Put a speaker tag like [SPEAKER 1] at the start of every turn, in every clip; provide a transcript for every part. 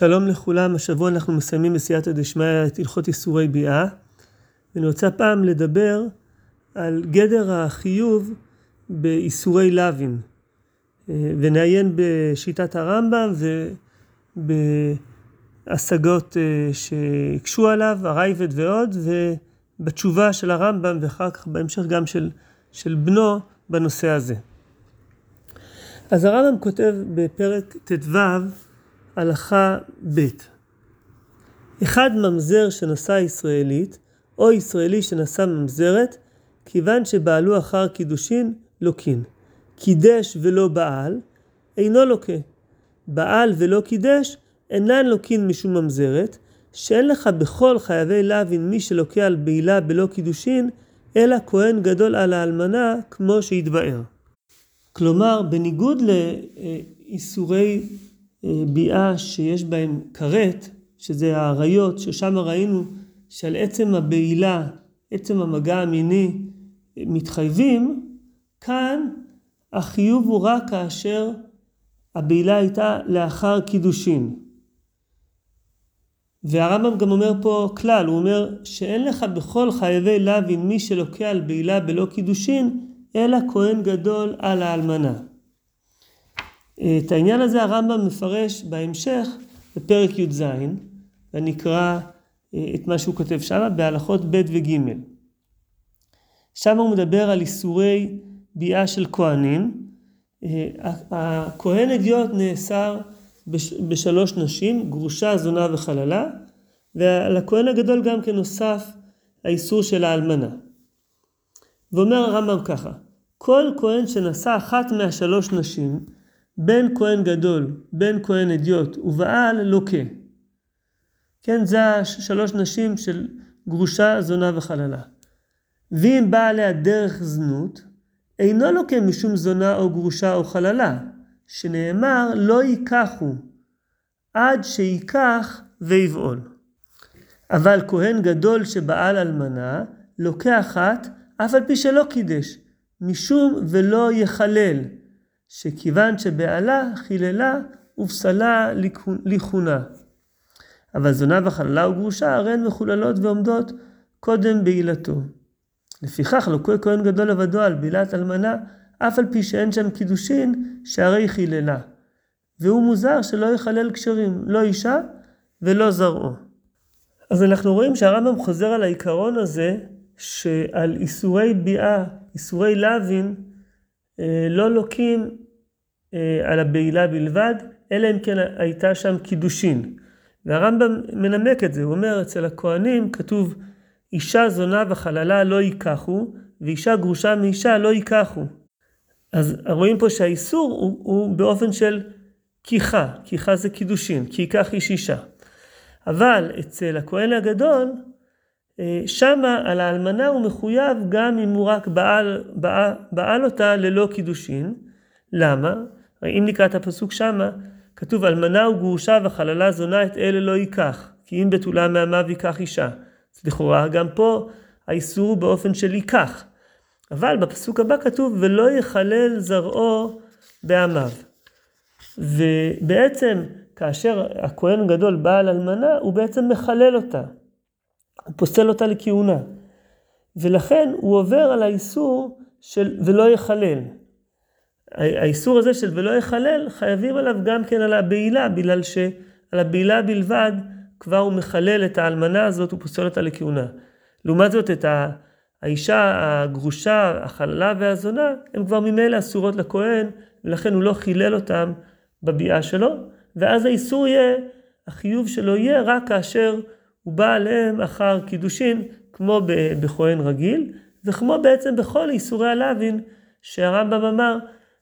[SPEAKER 1] שלום לכולם, השבוע אנחנו מסיימים בסייעתא דשמיא את הלכות איסורי ביאה ואני רוצה פעם לדבר על גדר החיוב באיסורי לאווין ונעיין בשיטת הרמב"ם ובהשגות שהקשו עליו, הרייבד ועוד ובתשובה של הרמב"ם ואחר כך בהמשך גם של, של בנו בנושא הזה. אז הרמב"ם כותב בפרק ט"ו הלכה ב' אחד ממזר שנשא ישראלית, או ישראלי שנשא ממזרת, כיוון שבעלו אחר קידושין, לוקין. קידש ולא בעל, אינו לוקה. בעל ולא קידש, אינן לוקין משום ממזרת, שאין לך בכל חייבי להבין מי שלוקה על בעילה בלא קידושין, אלא כהן גדול על האלמנה, כמו שהתבאר. כלומר, בניגוד לאיסורי ביאה שיש בהם כרת, שזה האריות, ששם ראינו שעל עצם הבעילה, עצם המגע המיני, מתחייבים, כאן החיוב הוא רק כאשר הבעילה הייתה לאחר קידושין. והרמב"ם גם אומר פה כלל, הוא אומר שאין לך בכל חייבי לוין מי שלוקח על בעילה בלא קידושין, אלא כהן גדול על האלמנה. את העניין הזה הרמב"ם מפרש בהמשך בפרק י"ז, ונקרא את מה שהוא כותב שם בהלכות ב' וג'. שם הוא מדבר על איסורי ביאה של כהנים. הכהן אדיוט נאסר בשלוש נשים, גרושה, זונה וחללה, ועל הכהן הגדול גם כן נוסף האיסור של האלמנה. ואומר הרמב"ם ככה, כל כהן שנשא אחת מהשלוש נשים, בין כהן גדול, בין כהן אדיוט ובעל לוקה. כן, זה השלוש נשים של גרושה, זונה וחללה. ואם באה עליה דרך זנות, אינו לוקה משום זונה או גרושה או חללה, שנאמר לא ייקחו, עד שייקח ויבעול. אבל כהן גדול שבעל אלמנה, לוקה אחת, אף על פי שלא קידש, משום ולא יחלל, שכיוון שבעלה חיללה ופסלה לכהונה. אבל זונה וחללה וגרושה הרי הן מחוללות ועומדות קודם בעילתו. לפיכך לוקה כהן גדול לבדו על בעילת אלמנה, אף על פי שאין שם קידושין, שהרי חיללה. והוא מוזר שלא יחלל קשרים, לא אישה ולא זרעו. אז אנחנו רואים שהרמב"ם חוזר על העיקרון הזה, שעל איסורי ביאה, איסורי לאווין, לא לוקים על הבעילה בלבד, אלא אם כן הייתה שם קידושין. והרמב"ם מנמק את זה, הוא אומר אצל הכהנים כתוב אישה זונה וחללה לא ייקחו, ואישה גרושה מאישה לא ייקחו. אז רואים פה שהאיסור הוא, הוא באופן של כיחה, כיחה זה קידושין, כי ייקח איש אישה. אבל אצל הכהן הגדול, שמה על האלמנה הוא מחויב גם אם הוא רק בעל, בעל, בעל אותה ללא קידושין. למה? אם נקרא את הפסוק שמה, כתוב אלמנה וגרושה וחללה זונה את אלה לא ייקח, כי אם בתולה מעמיו ייקח אישה. אז לכאורה גם פה האיסור הוא באופן של ייקח. אבל בפסוק הבא כתוב ולא יחלל זרעו בעמיו. ובעצם כאשר הכהן גדול בעל אלמנה, הוא בעצם מחלל אותה. הוא פוסל אותה לכהונה. ולכן הוא עובר על האיסור של ולא יחלל. האיסור הזה של ולא יחלל, חייבים עליו גם כן על הבעילה, בגלל שעל הבעילה בלבד כבר הוא מחלל את האלמנה הזאת, הוא פוסל אותה לכהונה. לעומת זאת, את האישה הגרושה, החללה והזונה, הן כבר ממילא אסורות לכהן, ולכן הוא לא חילל אותם בביאה שלו, ואז האיסור יהיה, החיוב שלו יהיה רק כאשר הוא בא עליהם אחר קידושין, כמו בכהן רגיל, וכמו בעצם בכל איסורי הלווין, שהרמב"ם אמר,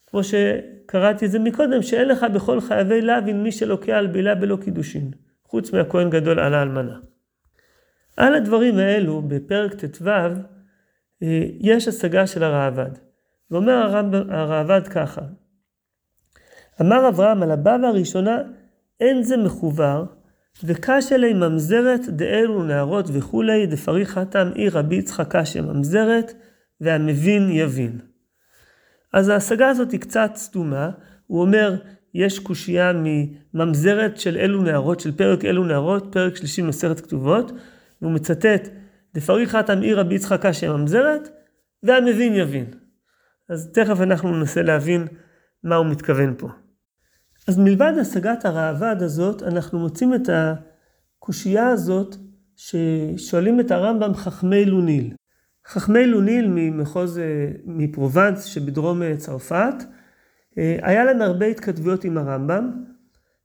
[SPEAKER 1] כמו שקראתי את זה מקודם, שאין לך בכל חייבי לוין מי שלוקח על בילה בלא קידושין, חוץ מהכהן גדול על האלמנה. על הדברים האלו, בפרק ט"ו, יש השגה של הראב"ד. ואומר הראב"ד ככה, אמר אברהם על הבבא הראשונה, אין זה מחובר, וקש אלי ממזרת דאלו נערות וכולי, דפריך התם עיר רבי יצחק קשה ממזרת, והמבין יבין. אז ההשגה הזאת היא קצת סתומה, הוא אומר, יש קושייה מממזרת של אלו נערות, של פרק אלו נערות, פרק שלישי מסכת כתובות, והוא מצטט, דפריך תמעי רבי יצחק קשיא ממזרת, והמבין יבין. אז תכף אנחנו ננסה להבין מה הוא מתכוון פה. אז מלבד השגת הראב"ד הזאת, אנחנו מוצאים את הקושייה הזאת ששואלים את הרמב"ם חכמי לוניל. חכמי לוניל ממחוז, אה, מפרובנס שבדרום אה, צרפת, אה, היה להם הרבה התכתבויות עם הרמב"ם,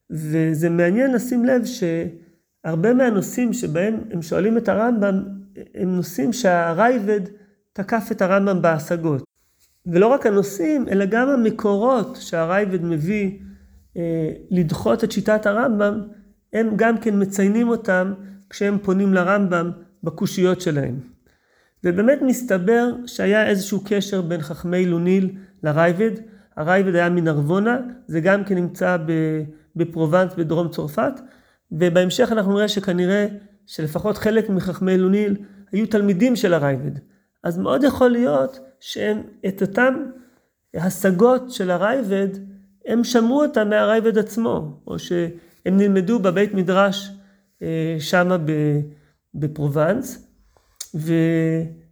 [SPEAKER 1] וזה מעניין לשים לב שהרבה מהנושאים שבהם הם שואלים את הרמב"ם, הם נושאים שהרייבד תקף את הרמב"ם בהשגות. ולא רק הנושאים, אלא גם המקורות שהרייבד מביא לדחות את שיטת הרמב"ם, הם גם כן מציינים אותם כשהם פונים לרמב"ם בקושיות שלהם. ובאמת מסתבר שהיה איזשהו קשר בין חכמי לוניל לרייבד. הרייבד היה מנרבונה, זה גם כן נמצא בפרובנס בדרום צרפת, ובהמשך אנחנו נראה שכנראה שלפחות חלק מחכמי לוניל היו תלמידים של הרייבד. אז מאוד יכול להיות שהם את אותם השגות של הרייבד, הם שמעו אותם מהרייבד עצמו, או שהם נלמדו בבית מדרש אה, שמה בפרובנס, ו,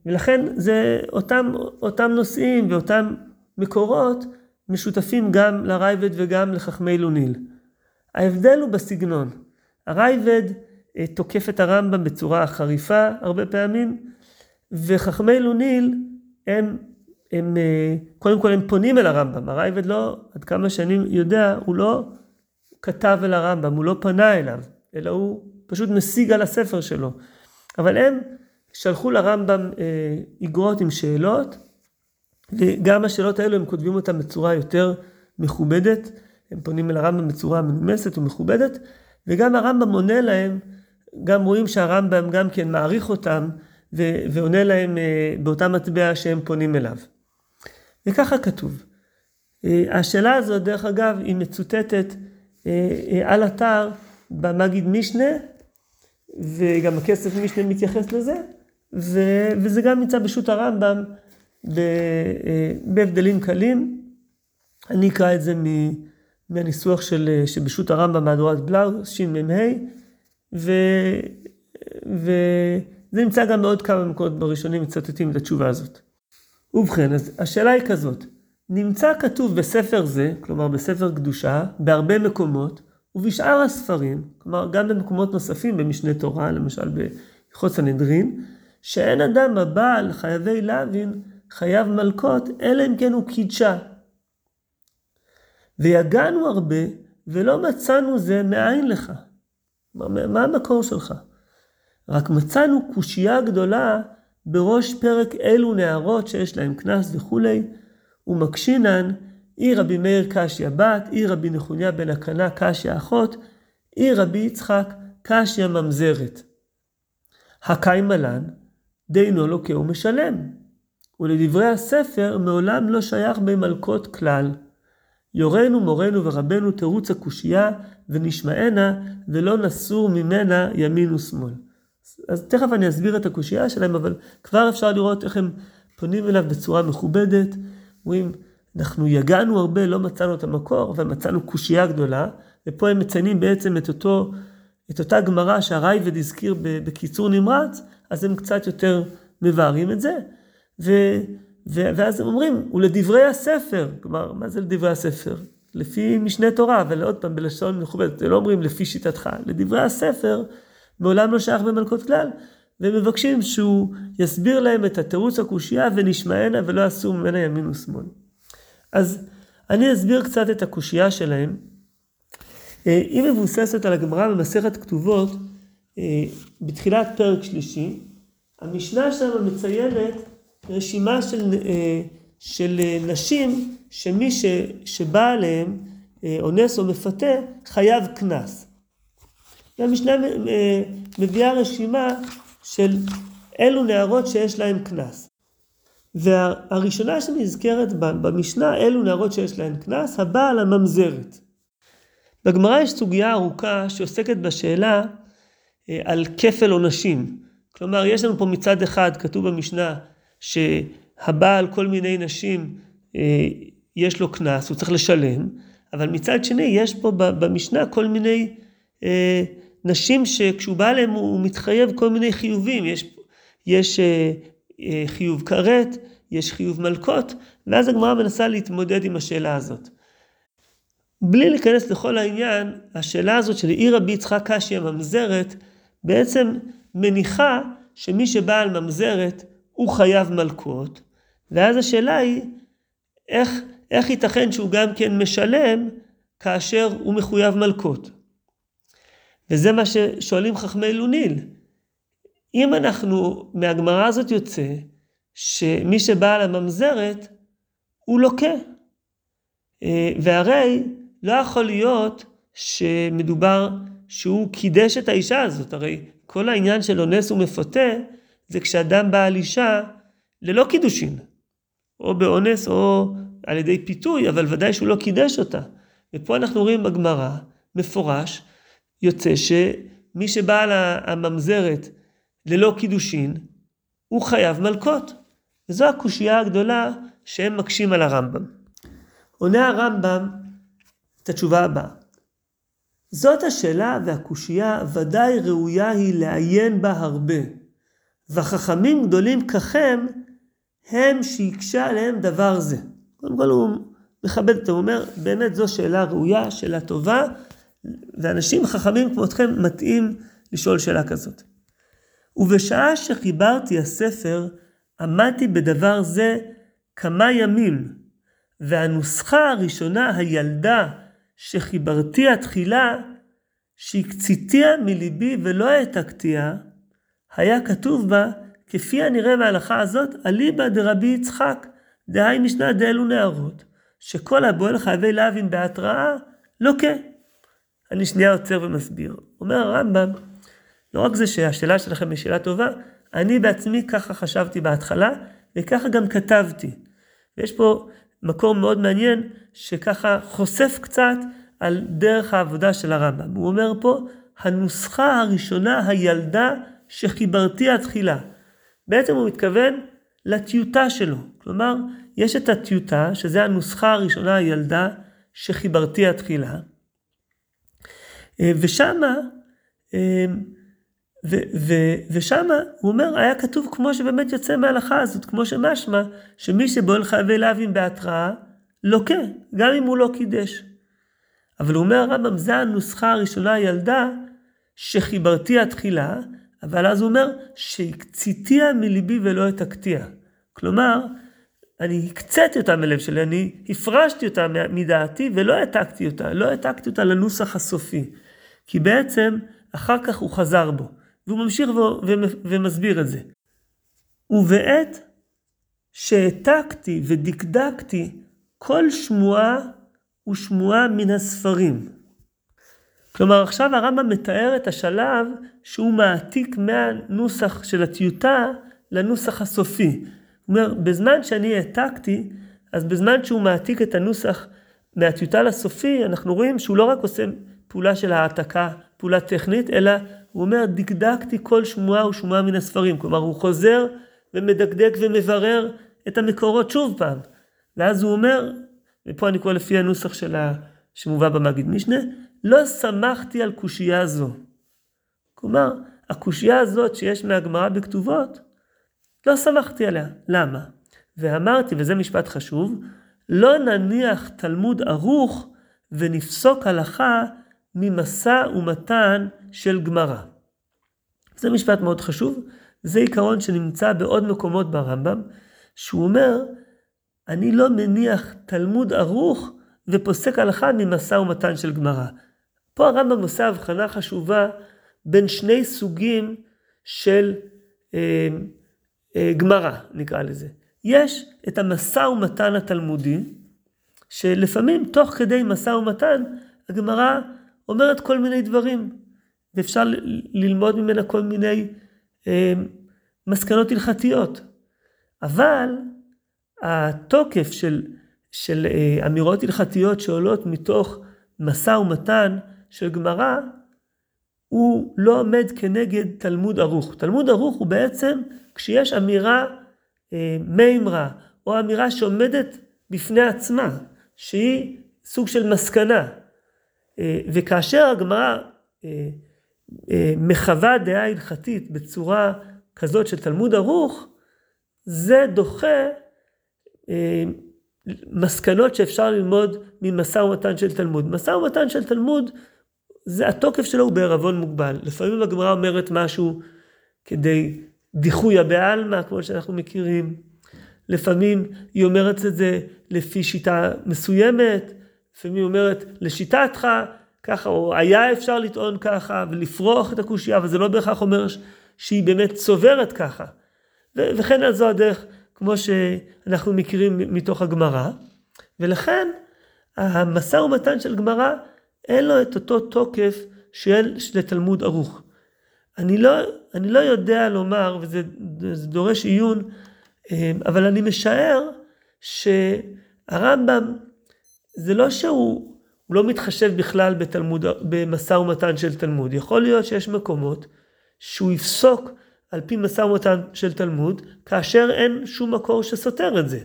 [SPEAKER 1] ולכן זה אותם, אותם נושאים ואותם מקורות משותפים גם לרייבד וגם לחכמי לוניל. ההבדל הוא בסגנון. הרייבד אה, תוקף את הרמב"ם בצורה חריפה הרבה פעמים, וחכמי לוניל הם, הם, אה, קודם כל הם פונים אל הרמב"ם. הרייבד לא, עד כמה שאני יודע, הוא לא כתב אל הרמב"ם, הוא לא פנה אליו, אלא הוא פשוט משיג על הספר שלו. אבל הם שלחו לרמב"ם אה, איגרות עם שאלות, וגם השאלות האלו הם כותבים אותן בצורה יותר מכובדת, הם פונים אל הרמב"ם בצורה מנומסת ומכובדת, וגם הרמב"ם עונה להם, גם רואים שהרמב"ם גם כן מעריך אותם, ועונה להם אה, באותה מטבע שהם פונים אליו. וככה כתוב. אה, השאלה הזאת, דרך אגב, היא מצוטטת אה, על אתר במגיד משנה, וגם הכסף משנה מתייחס לזה, וזה גם נמצא בשו"ת הרמב"ם בהבדלים קלים. אני אקרא את זה מהניסוח של, שבשו"ת הרמב"ם מהדורת בלאו, שמ"ה, ו... ו... זה נמצא גם בעוד כמה מקומות בראשונים מצטטים את התשובה הזאת. ובכן, אז השאלה היא כזאת, נמצא כתוב בספר זה, כלומר בספר קדושה, בהרבה מקומות, ובשאר הספרים, כלומר גם במקומות נוספים במשנה תורה, למשל בהלכות סנהדרין, שאין אדם הבעל חייבי להבין חייב מלקות, אלא אם כן הוא קידשה. ויגענו הרבה, ולא מצאנו זה מאין לך. מה המקור שלך? רק מצאנו קושייה גדולה בראש פרק אלו נערות שיש להם קנס וכולי, ומקשינן, אי רבי מאיר קשיא בת, אי רבי נחוניה בן הקנה קשיא אחות, אי רבי יצחק קשיא ממזרת. הקי מלן, דינו לוקה ומשלם, ולדברי הספר מעולם לא שייך במלכות כלל. יורנו מורנו ורבנו תירוץ הקושייה ונשמענה ולא נסור ממנה ימין ושמאל. אז תכף אני אסביר את הקושייה שלהם, אבל כבר אפשר לראות איך הם פונים אליו בצורה מכובדת. אומרים, אנחנו יגענו הרבה, לא מצאנו את המקור, אבל מצאנו קושייה גדולה, ופה הם מציינים בעצם את אותו, את אותה גמרא שהרייבד הזכיר בקיצור נמרץ, אז הם קצת יותר מבארים את זה. ו, ו, ואז הם אומרים, ולדברי הספר, כלומר, מה זה לדברי הספר? לפי משנה תורה, אבל עוד פעם בלשון מכובדת, לא אומרים לפי שיטתך, לדברי הספר, מעולם לא שייך במלכות כלל, ומבקשים שהוא יסביר להם את התירוץ הקושייה ונשמענה ולא עשו ממנה ימין ושמאל. אז אני אסביר קצת את הקושייה שלהם. אה, היא מבוססת על הגמרא במסכת כתובות אה, בתחילת פרק שלישי. המשנה שם מציינת רשימה של, אה, של נשים שמי ש, שבא עליהם אונס או מפתה חייב קנס. והמשנה אה, מביאה רשימה של אלו נערות שיש להן קנס. והראשונה שנזכרת במשנה, אלו נערות שיש להן קנס, הבעל הממזרת. בגמרא יש סוגיה ארוכה שעוסקת בשאלה אה, על כפל עונשים. כלומר, יש לנו פה מצד אחד, כתוב במשנה, שהבעל כל מיני נשים, אה, יש לו קנס, הוא צריך לשלם, אבל מצד שני יש פה במשנה כל מיני אה, נשים שכשהוא בא אליהם הוא מתחייב כל מיני חיובים, יש, יש אה, אה, חיוב כרת, יש חיוב מלקות, ואז הגמרא מנסה להתמודד עם השאלה הזאת. בלי להיכנס לכל העניין, השאלה הזאת של עיר רבי יצחק קשי הממזרת, בעצם מניחה שמי שבעל ממזרת הוא חייב מלקות, ואז השאלה היא, איך, איך ייתכן שהוא גם כן משלם כאשר הוא מחויב מלקות? וזה מה ששואלים חכמי לוניל. אם אנחנו, מהגמרא הזאת יוצא, שמי שבעל הממזרת הוא לוקה. אה, והרי לא יכול להיות שמדובר שהוא קידש את האישה הזאת, הרי כל העניין של אונס ומפתה זה כשאדם בא על אישה ללא קידושין, או באונס או על ידי פיתוי, אבל ודאי שהוא לא קידש אותה. ופה אנחנו רואים בגמרא, מפורש, יוצא שמי שבא על הממזרת ללא קידושין, הוא חייב מלקות. וזו הקושייה הגדולה שהם מקשים על הרמב"ם. עונה הרמב"ם את התשובה הבאה. זאת השאלה והקושייה ודאי ראויה היא לעיין בה הרבה. וחכמים גדולים ככם הם שיקשה עליהם דבר זה. קודם כל הוא מכבד אותם, הוא אומר, באמת זו שאלה ראויה, שאלה טובה, ואנשים חכמים כמותכם מתאים לשאול שאלה כזאת. ובשעה שחיברתי הספר, עמדתי בדבר זה כמה ימים, והנוסחה הראשונה, הילדה שחיברתי התחילה, שהקציתיה מליבי ולא העתקתיה, היה כתוב בה, כפי הנראה מההלכה הזאת, אליבא דרבי יצחק, דהי משנה דאלו נערות, שכל הבועל חייבי להבין בהתראה, לוקה. לא אני שנייה עוצר ומסביר. אומר הרמב"ם, לא רק זה שהשאלה שלכם היא שאלה טובה, אני בעצמי ככה חשבתי בהתחלה, וככה גם כתבתי. ויש פה מקור מאוד מעניין, שככה חושף קצת על דרך העבודה של הרמב"ם. הוא אומר פה, הנוסחה הראשונה, הילדה שחיברתי התחילה. בעצם הוא מתכוון לטיוטה שלו. כלומר, יש את הטיוטה, שזה הנוסחה הראשונה, הילדה, שחיברתי התחילה. אה, ושמה, אה, ושם הוא אומר, היה כתוב כמו שבאמת יוצא מההלכה הזאת, כמו שמשמע, שמי שבועל חייבי להבים בהתראה, לוקה, גם אם הוא לא קידש. אבל הוא אומר הרמב"ם, זה הנוסחה הראשונה, הילדה, שחיברתי התחילה, אבל אז הוא אומר, שהקציתיה מליבי ולא התקתיה. כלומר, אני הקציתי אותה מלב שלי, אני הפרשתי אותה מדעתי ולא העתקתי אותה, לא העתקתי אותה לנוסח הסופי. כי בעצם אחר כך הוא חזר בו. והוא ממשיך ומסביר את זה. ובעת שהעתקתי ודקדקתי כל שמועה ושמועה מן הספרים. כלומר עכשיו הרמב"ם מתאר את השלב שהוא מעתיק מהנוסח של הטיוטה לנוסח הסופי. הוא אומר, בזמן שאני העתקתי, אז בזמן שהוא מעתיק את הנוסח מהטיוטה לסופי, אנחנו רואים שהוא לא רק עושה פעולה של העתקה, פעולה טכנית, אלא הוא אומר, דקדקתי כל שמועה ושמועה מן הספרים. כלומר, הוא חוזר ומדקדק ומברר את המקורות שוב פעם. ואז הוא אומר, ופה אני קורא לפי הנוסח של ה... שמובא במגיד משנה, לא שמחתי על קושייה זו. כלומר, הקושייה הזאת שיש מהגמרא בכתובות, לא שמחתי עליה. למה? ואמרתי, וזה משפט חשוב, לא נניח תלמוד ערוך ונפסוק הלכה ממשא ומתן של גמרא. זה משפט מאוד חשוב, זה עיקרון שנמצא בעוד מקומות ברמב"ם, שהוא אומר, אני לא מניח תלמוד ערוך ופוסק הלכה ממשא ומתן של גמרא. פה הרמב"ם עושה הבחנה חשובה בין שני סוגים של אה, אה, גמרא, נקרא לזה. יש את המשא ומתן התלמודי, שלפעמים תוך כדי משא ומתן הגמרא אומרת כל מיני דברים, ואפשר ללמוד ממנה כל מיני אה, מסקנות הלכתיות. אבל התוקף של, של אה, אמירות הלכתיות שעולות מתוך משא ומתן של גמרא, הוא לא עומד כנגד תלמוד ערוך. תלמוד ערוך הוא בעצם כשיש אמירה אה, מימרה, או אמירה שעומדת בפני עצמה, שהיא סוג של מסקנה. אה, וכאשר הגמרא אה, אה, מחווה דעה הלכתית בצורה כזאת של תלמוד ערוך, זה דוחה מסקנות שאפשר ללמוד ממשא ומתן של תלמוד. משא ומתן של תלמוד, זה התוקף שלו הוא בערבון מוגבל. לפעמים הגמרא אומרת משהו כדי דיחויה בעלמא, כמו שאנחנו מכירים. לפעמים היא אומרת את זה לפי שיטה מסוימת, לפעמים היא אומרת לשיטתך, ככה, או היה אפשר לטעון ככה ולפרוח את הקושייה, אבל זה לא בהכרח אומר שהיא באמת צוברת ככה. וכן על זו הדרך, כמו שאנחנו מכירים מתוך הגמרא. ולכן המשא ומתן של גמרא, אין לו את אותו תוקף של, של תלמוד ערוך. אני לא, אני לא יודע לומר, וזה דורש עיון, אה, אבל אני משער שהרמב"ם, זה לא שהוא לא מתחשב בכלל בתלמוד, במשא ומתן של תלמוד. יכול להיות שיש מקומות שהוא יפסוק על פי משא ומתן של תלמוד, כאשר אין שום מקור שסותר את זה.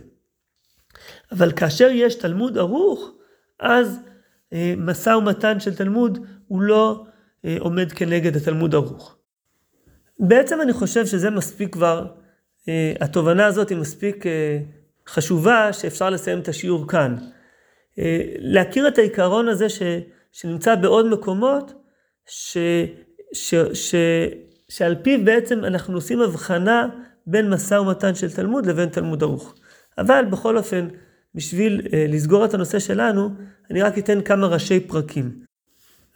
[SPEAKER 1] אבל כאשר יש תלמוד ערוך, אז אה, משא ומתן של תלמוד הוא לא אה, עומד כנגד התלמוד ערוך. בעצם אני חושב שזה מספיק כבר, אה, התובנה הזאת היא מספיק אה, חשובה שאפשר לסיים את השיעור כאן. אה, להכיר את העיקרון הזה ש, שנמצא בעוד מקומות, ש, ש, ש, שעל פיו בעצם אנחנו עושים הבחנה בין משא ומתן של תלמוד לבין תלמוד ערוך. אבל בכל אופן, בשביל לסגור את הנושא שלנו, אני רק אתן כמה ראשי פרקים.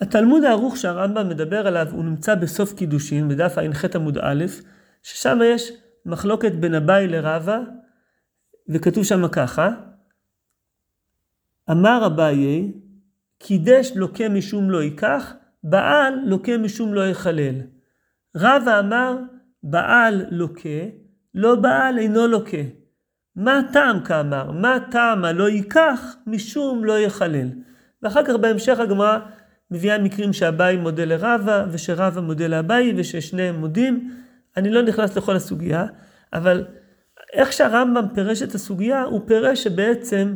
[SPEAKER 1] התלמוד הערוך שהרמב"ם מדבר עליו הוא נמצא בסוף קידושין, בדף ע"ח עמוד א', ששם יש מחלוקת בין אביי לרבא, וכתוב שם ככה, אמר אביי, קידש לוקה משום לא ייקח, בעל לוקה משום לא יחלל. רבא אמר, בעל לוקה, לא בעל אינו לוקה. מה טעם כאמר? מה טעם הלא ייקח משום לא יחלל? ואחר כך בהמשך הגמרא מביאה מקרים שאביי מודה לרבה, ושרבה מודה לאביי, וששניהם מודים. אני לא נכנס לכל הסוגיה, אבל איך שהרמב"ם פירש את הסוגיה, הוא פירש שבעצם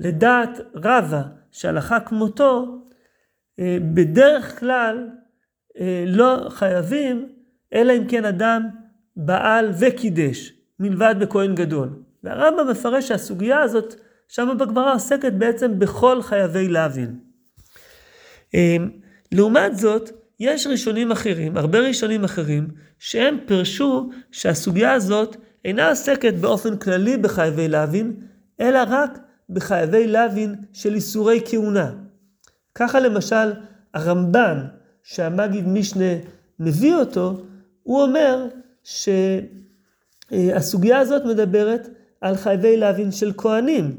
[SPEAKER 1] לדעת רבה, שהלכה כמותו, אה, בדרך כלל אה, לא חייבים, אלא אם כן אדם בעל וקידש, מלבד בכהן גדול. והרמב"ם מפרש שהסוגיה הזאת, שם בגמרא עוסקת בעצם בכל חייבי להבין. אמ, לעומת זאת, יש ראשונים אחרים, הרבה ראשונים אחרים, שהם פירשו שהסוגיה הזאת אינה עוסקת באופן כללי בחייבי להבין, אלא רק בחייבי להבין של איסורי כהונה. ככה למשל הרמב"ן, שהמגיד משנה מביא אותו, הוא אומר שהסוגיה הזאת מדברת על חייבי להבין של כהנים,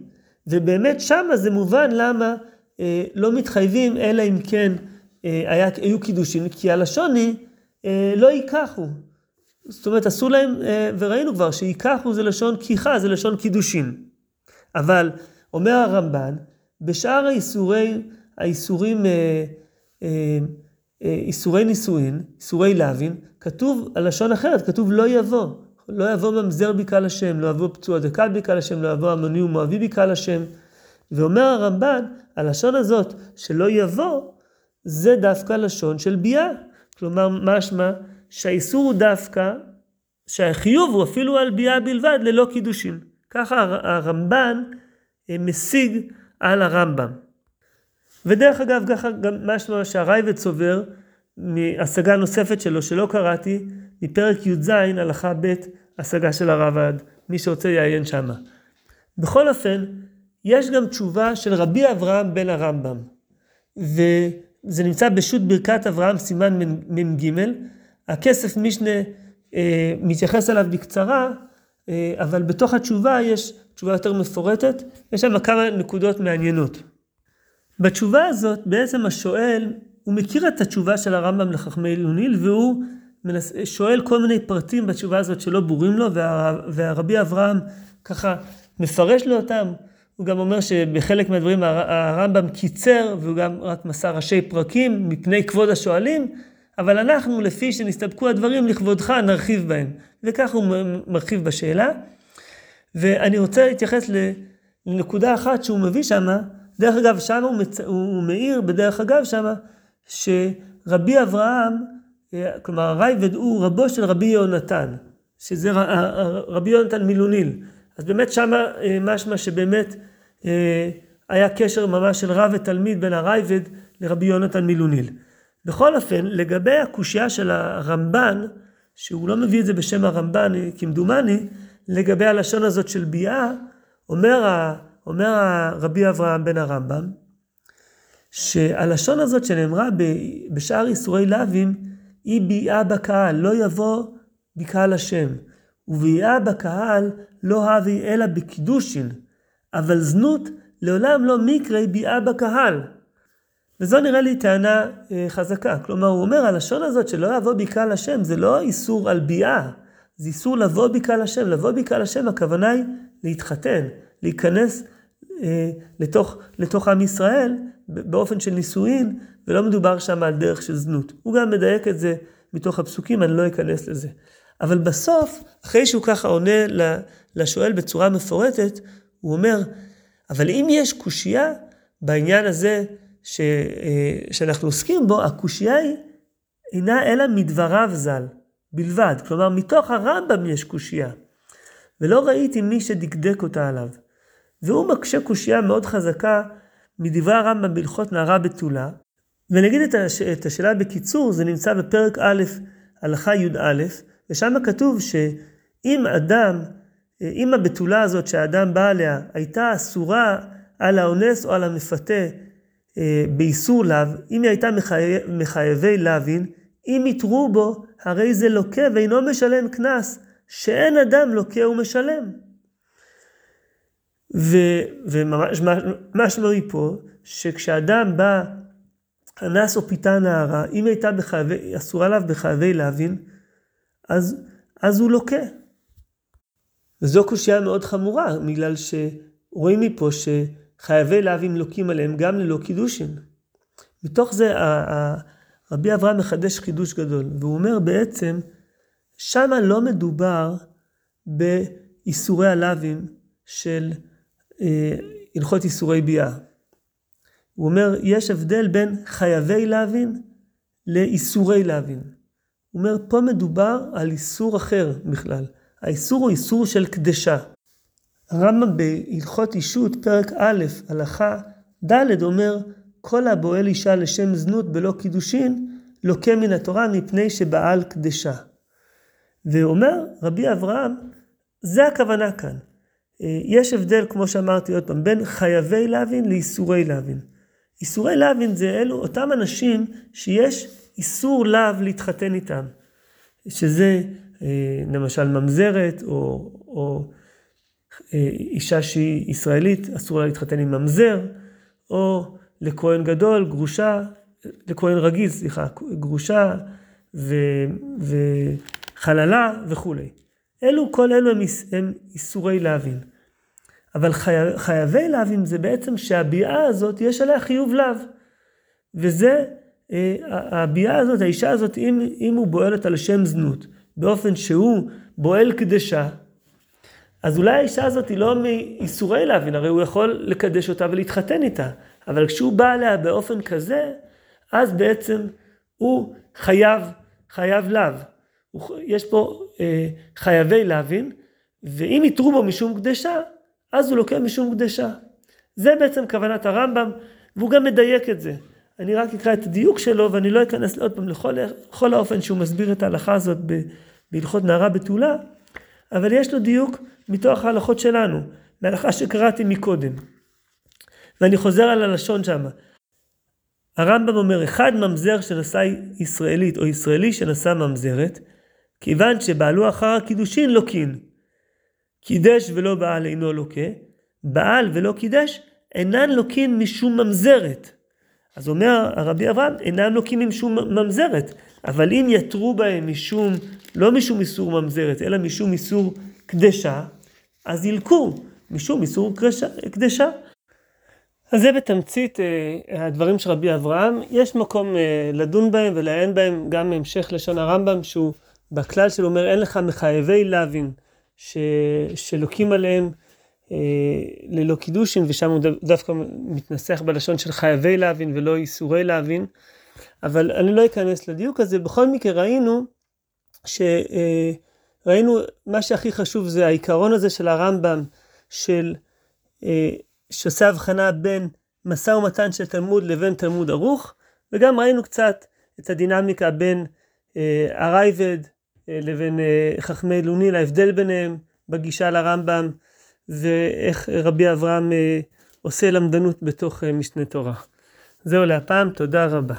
[SPEAKER 1] ובאמת שמה זה מובן למה אה, לא מתחייבים, אלא אם כן אה, היה, היו קידושין, כי הלשון היא אה, לא ייקחו. זאת אומרת, עשו להם, וראינו כבר שייקחו זה לשון כיחה, זה לשון קידושין. אבל אומר הרמב"ן, בשאר האיסורי, האיסורים, איסורי נישואין, איסורי להבין, כתוב הלשון אחרת, כתוב לא יבוא. לא יבוא ממזר בקהל השם, לא יבוא פצוע דקל בקהל השם, לא יבוא עמוני ומואבי בקהל השם. ואומר הרמב"ן, הלשון הזאת שלא יבוא, זה דווקא לשון של ביאה. כלומר, משמע שהאיסור הוא דווקא, שהחיוב הוא אפילו על ביאה בלבד, ללא קידושין. ככה הרמב"ן אה, משיג על הרמב"ם. ודרך אגב, ככה גם משמע שהרייבד סובר מהשגה נוספת שלו, שלא קראתי, מפרק י"ז, הלכה ב', השגה של הרב"ד, מי שרוצה יעיין שמה. בכל אופן, יש גם תשובה של רבי אברהם בן הרמב"ם, וזה נמצא בשו"ת ברכת אברהם סימן מ"ג, הכסף משנה אה, מתייחס אליו בקצרה, אה, אבל בתוך התשובה יש תשובה יותר מפורטת, יש שם כמה נקודות מעניינות. בתשובה הזאת בעצם השואל, הוא מכיר את התשובה של הרמב"ם לחכמי עילוניל, והוא שואל כל מיני פרטים בתשובה הזאת שלא ברורים לו, וה, והרבי אברהם ככה מפרש לו אותם, הוא גם אומר שבחלק מהדברים הרמב"ם קיצר והוא גם רק מסר ראשי פרקים מפני כבוד השואלים, אבל אנחנו, לפי שנסתפקו הדברים, לכבודך נרחיב בהם. וכך הוא מרחיב בשאלה. ואני רוצה להתייחס לנקודה אחת שהוא מביא שמה, דרך אגב, שם הוא, מצ... הוא מאיר, בדרך אגב, שם, שרבי אברהם, אה, כלומר הרייבד הוא רבו של רבי יונתן, שזה רבי יונתן מילוניל. אז באמת שמה אה, משמע שבאמת אה, היה קשר ממש של רב ותלמיד בין הרייבד לרבי יונתן מילוניל. בכל אופן, לגבי הקושייה של הרמב"ן, שהוא לא מביא את זה בשם הרמב"ן כמדומני, לגבי הלשון הזאת של ביאה, אומר, אומר רבי אברהם בן הרמב"ם, שהלשון הזאת שנאמרה בשאר איסורי לאווים, היא ביאה בקהל, לא יבוא בקהל השם. וביאה בקהל לא הבי אלא בקידושין, אבל זנות לעולם לא מקרי ביאה בקהל. וזו נראה לי טענה אה, חזקה. כלומר, הוא אומר, הלשון הזאת שלא יבוא בקהל השם, זה לא איסור על ביאה, זה איסור לבוא בקהל השם. לבוא בקהל השם, הכוונה היא להתחתן, להיכנס אה, לתוך, לתוך עם ישראל באופן של נישואין, ולא מדובר שם על דרך של זנות. הוא גם מדייק את זה מתוך הפסוקים, אני לא אכנס לזה. אבל בסוף, אחרי שהוא ככה עונה לשואל בצורה מפורטת, הוא אומר, אבל אם יש קושייה בעניין הזה ש, אה, שאנחנו עוסקים בו, הקושייה היא אינה אלא מדבריו ז"ל, בלבד. כלומר, מתוך הרמב"ם יש קושייה. ולא ראיתי מי שדקדק אותה עליו. והוא מקשה קושייה מאוד חזקה מדברי הרמב"ם בהלכות נערה בתולה. ונגיד את, הש... את השאלה בקיצור, זה נמצא בפרק א', הלכה י"א, ושם כתוב שאם אדם, אם הבתולה הזאת שהאדם בא עליה הייתה אסורה על האונס או על המפתה באיסור לאו, אם היא הייתה מחי... מחייבי לאווין, אם יתרו בו, הרי זה לוקה ואינו משלם קנס, שאין אדם לוקה ומשלם. ומה שמרי פה, שכשאדם בא, אנס או פיתה נערה, אם הייתה בחייבי, אסורה עליו בחייבי להבין, אז, אז הוא לוקה. וזו קושייה מאוד חמורה, בגלל שרואים מפה שחייבי להבים לוקים עליהם גם ללא קידושין. מתוך זה רבי אברהם מחדש חידוש גדול, והוא אומר בעצם, שמה לא מדובר באיסורי הלאווים של אה, הלכות איסורי ביאה. הוא אומר, יש הבדל בין חייבי להבין לאיסורי להבין. הוא אומר, פה מדובר על איסור אחר בכלל. האיסור הוא איסור של קדשה. הרמב"ם בהלכות אישות, פרק א', הלכה ד', אומר, כל הבועל אישה לשם זנות בלא קידושין, לוקה מן התורה מפני שבעל קדשה. ואומר רבי אברהם, זה הכוונה כאן. אה, יש הבדל, כמו שאמרתי עוד פעם, בין חייבי להבין לאיסורי להבין. איסורי להבין זה אלו אותם אנשים שיש איסור לאו להתחתן איתם, שזה אה, למשל ממזרת, או, או אישה שהיא ישראלית, אסור לה להתחתן עם ממזר, או לכהן גדול, גרושה, לכהן רגיל, סליחה, גרושה ו, וחללה וכולי. אלו, כל אלו הם, הם איסורי להבין. אבל חי, חייבי להבין זה בעצם שהביאה הזאת, יש עליה חיוב לאו. וזה, אה, הביאה הזאת, האישה הזאת, אם, אם הוא בועלת על שם זנות, באופן שהוא בועל קדשה, אז אולי האישה הזאת היא לא מאיסורי להבין, הרי הוא יכול לקדש אותה ולהתחתן איתה. אבל כשהוא בא עליה באופן כזה, אז בעצם הוא חייב, חייב לאו. יש פה אה, חייבי להבין, ואם יתרו בו משום קדשה, אז הוא לוקח משום קדשה. זה בעצם כוונת הרמב"ם, והוא גם מדייק את זה. אני רק אקרא את הדיוק שלו, ואני לא אכנס עוד פעם לכל, לכל האופן שהוא מסביר את ההלכה הזאת בהלכות נערה בתולה, אבל יש לו דיוק מתוך ההלכות שלנו, מההלכה שקראתי מקודם. ואני חוזר על הלשון שם. הרמב"ם אומר, אחד ממזר שנשא ישראלית או ישראלי שנשא ממזרת, כיוון שבעלו אחר הקידושין לוקין. קידש ולא בעל אינו לוקה, בעל ולא קידש אינן לוקין משום ממזרת. אז אומר הרבי אברהם, אינם לוקים משום ממזרת, אבל אם יתרו בהם משום, לא משום איסור ממזרת, אלא משום איסור קדשה, אז ילקו משום איסור קדשה. אז זה בתמצית אה, הדברים של רבי אברהם. יש מקום אה, לדון בהם ולעיין בהם גם המשך לשון הרמב"ם, שהוא בכלל שלו אומר, אין לך מחייבי להבין, ש... שלוקים עליהם ללא קידושין, ושם הוא דווקא מתנסח בלשון של חייבי להבין ולא איסורי להבין, אבל אני לא אכנס לדיוק הזה, בכל מקרה ראינו שראינו מה שהכי חשוב זה העיקרון הזה של הרמב"ם, של שעושה הבחנה בין משא ומתן של תלמוד לבין תלמוד ערוך, וגם ראינו קצת את הדינמיקה בין הרייבד לבין חכמי לוניל, ההבדל ביניהם בגישה לרמב"ם, ואיך רבי אברהם עושה למדנות בתוך משנה תורה. זהו להפעם, תודה רבה.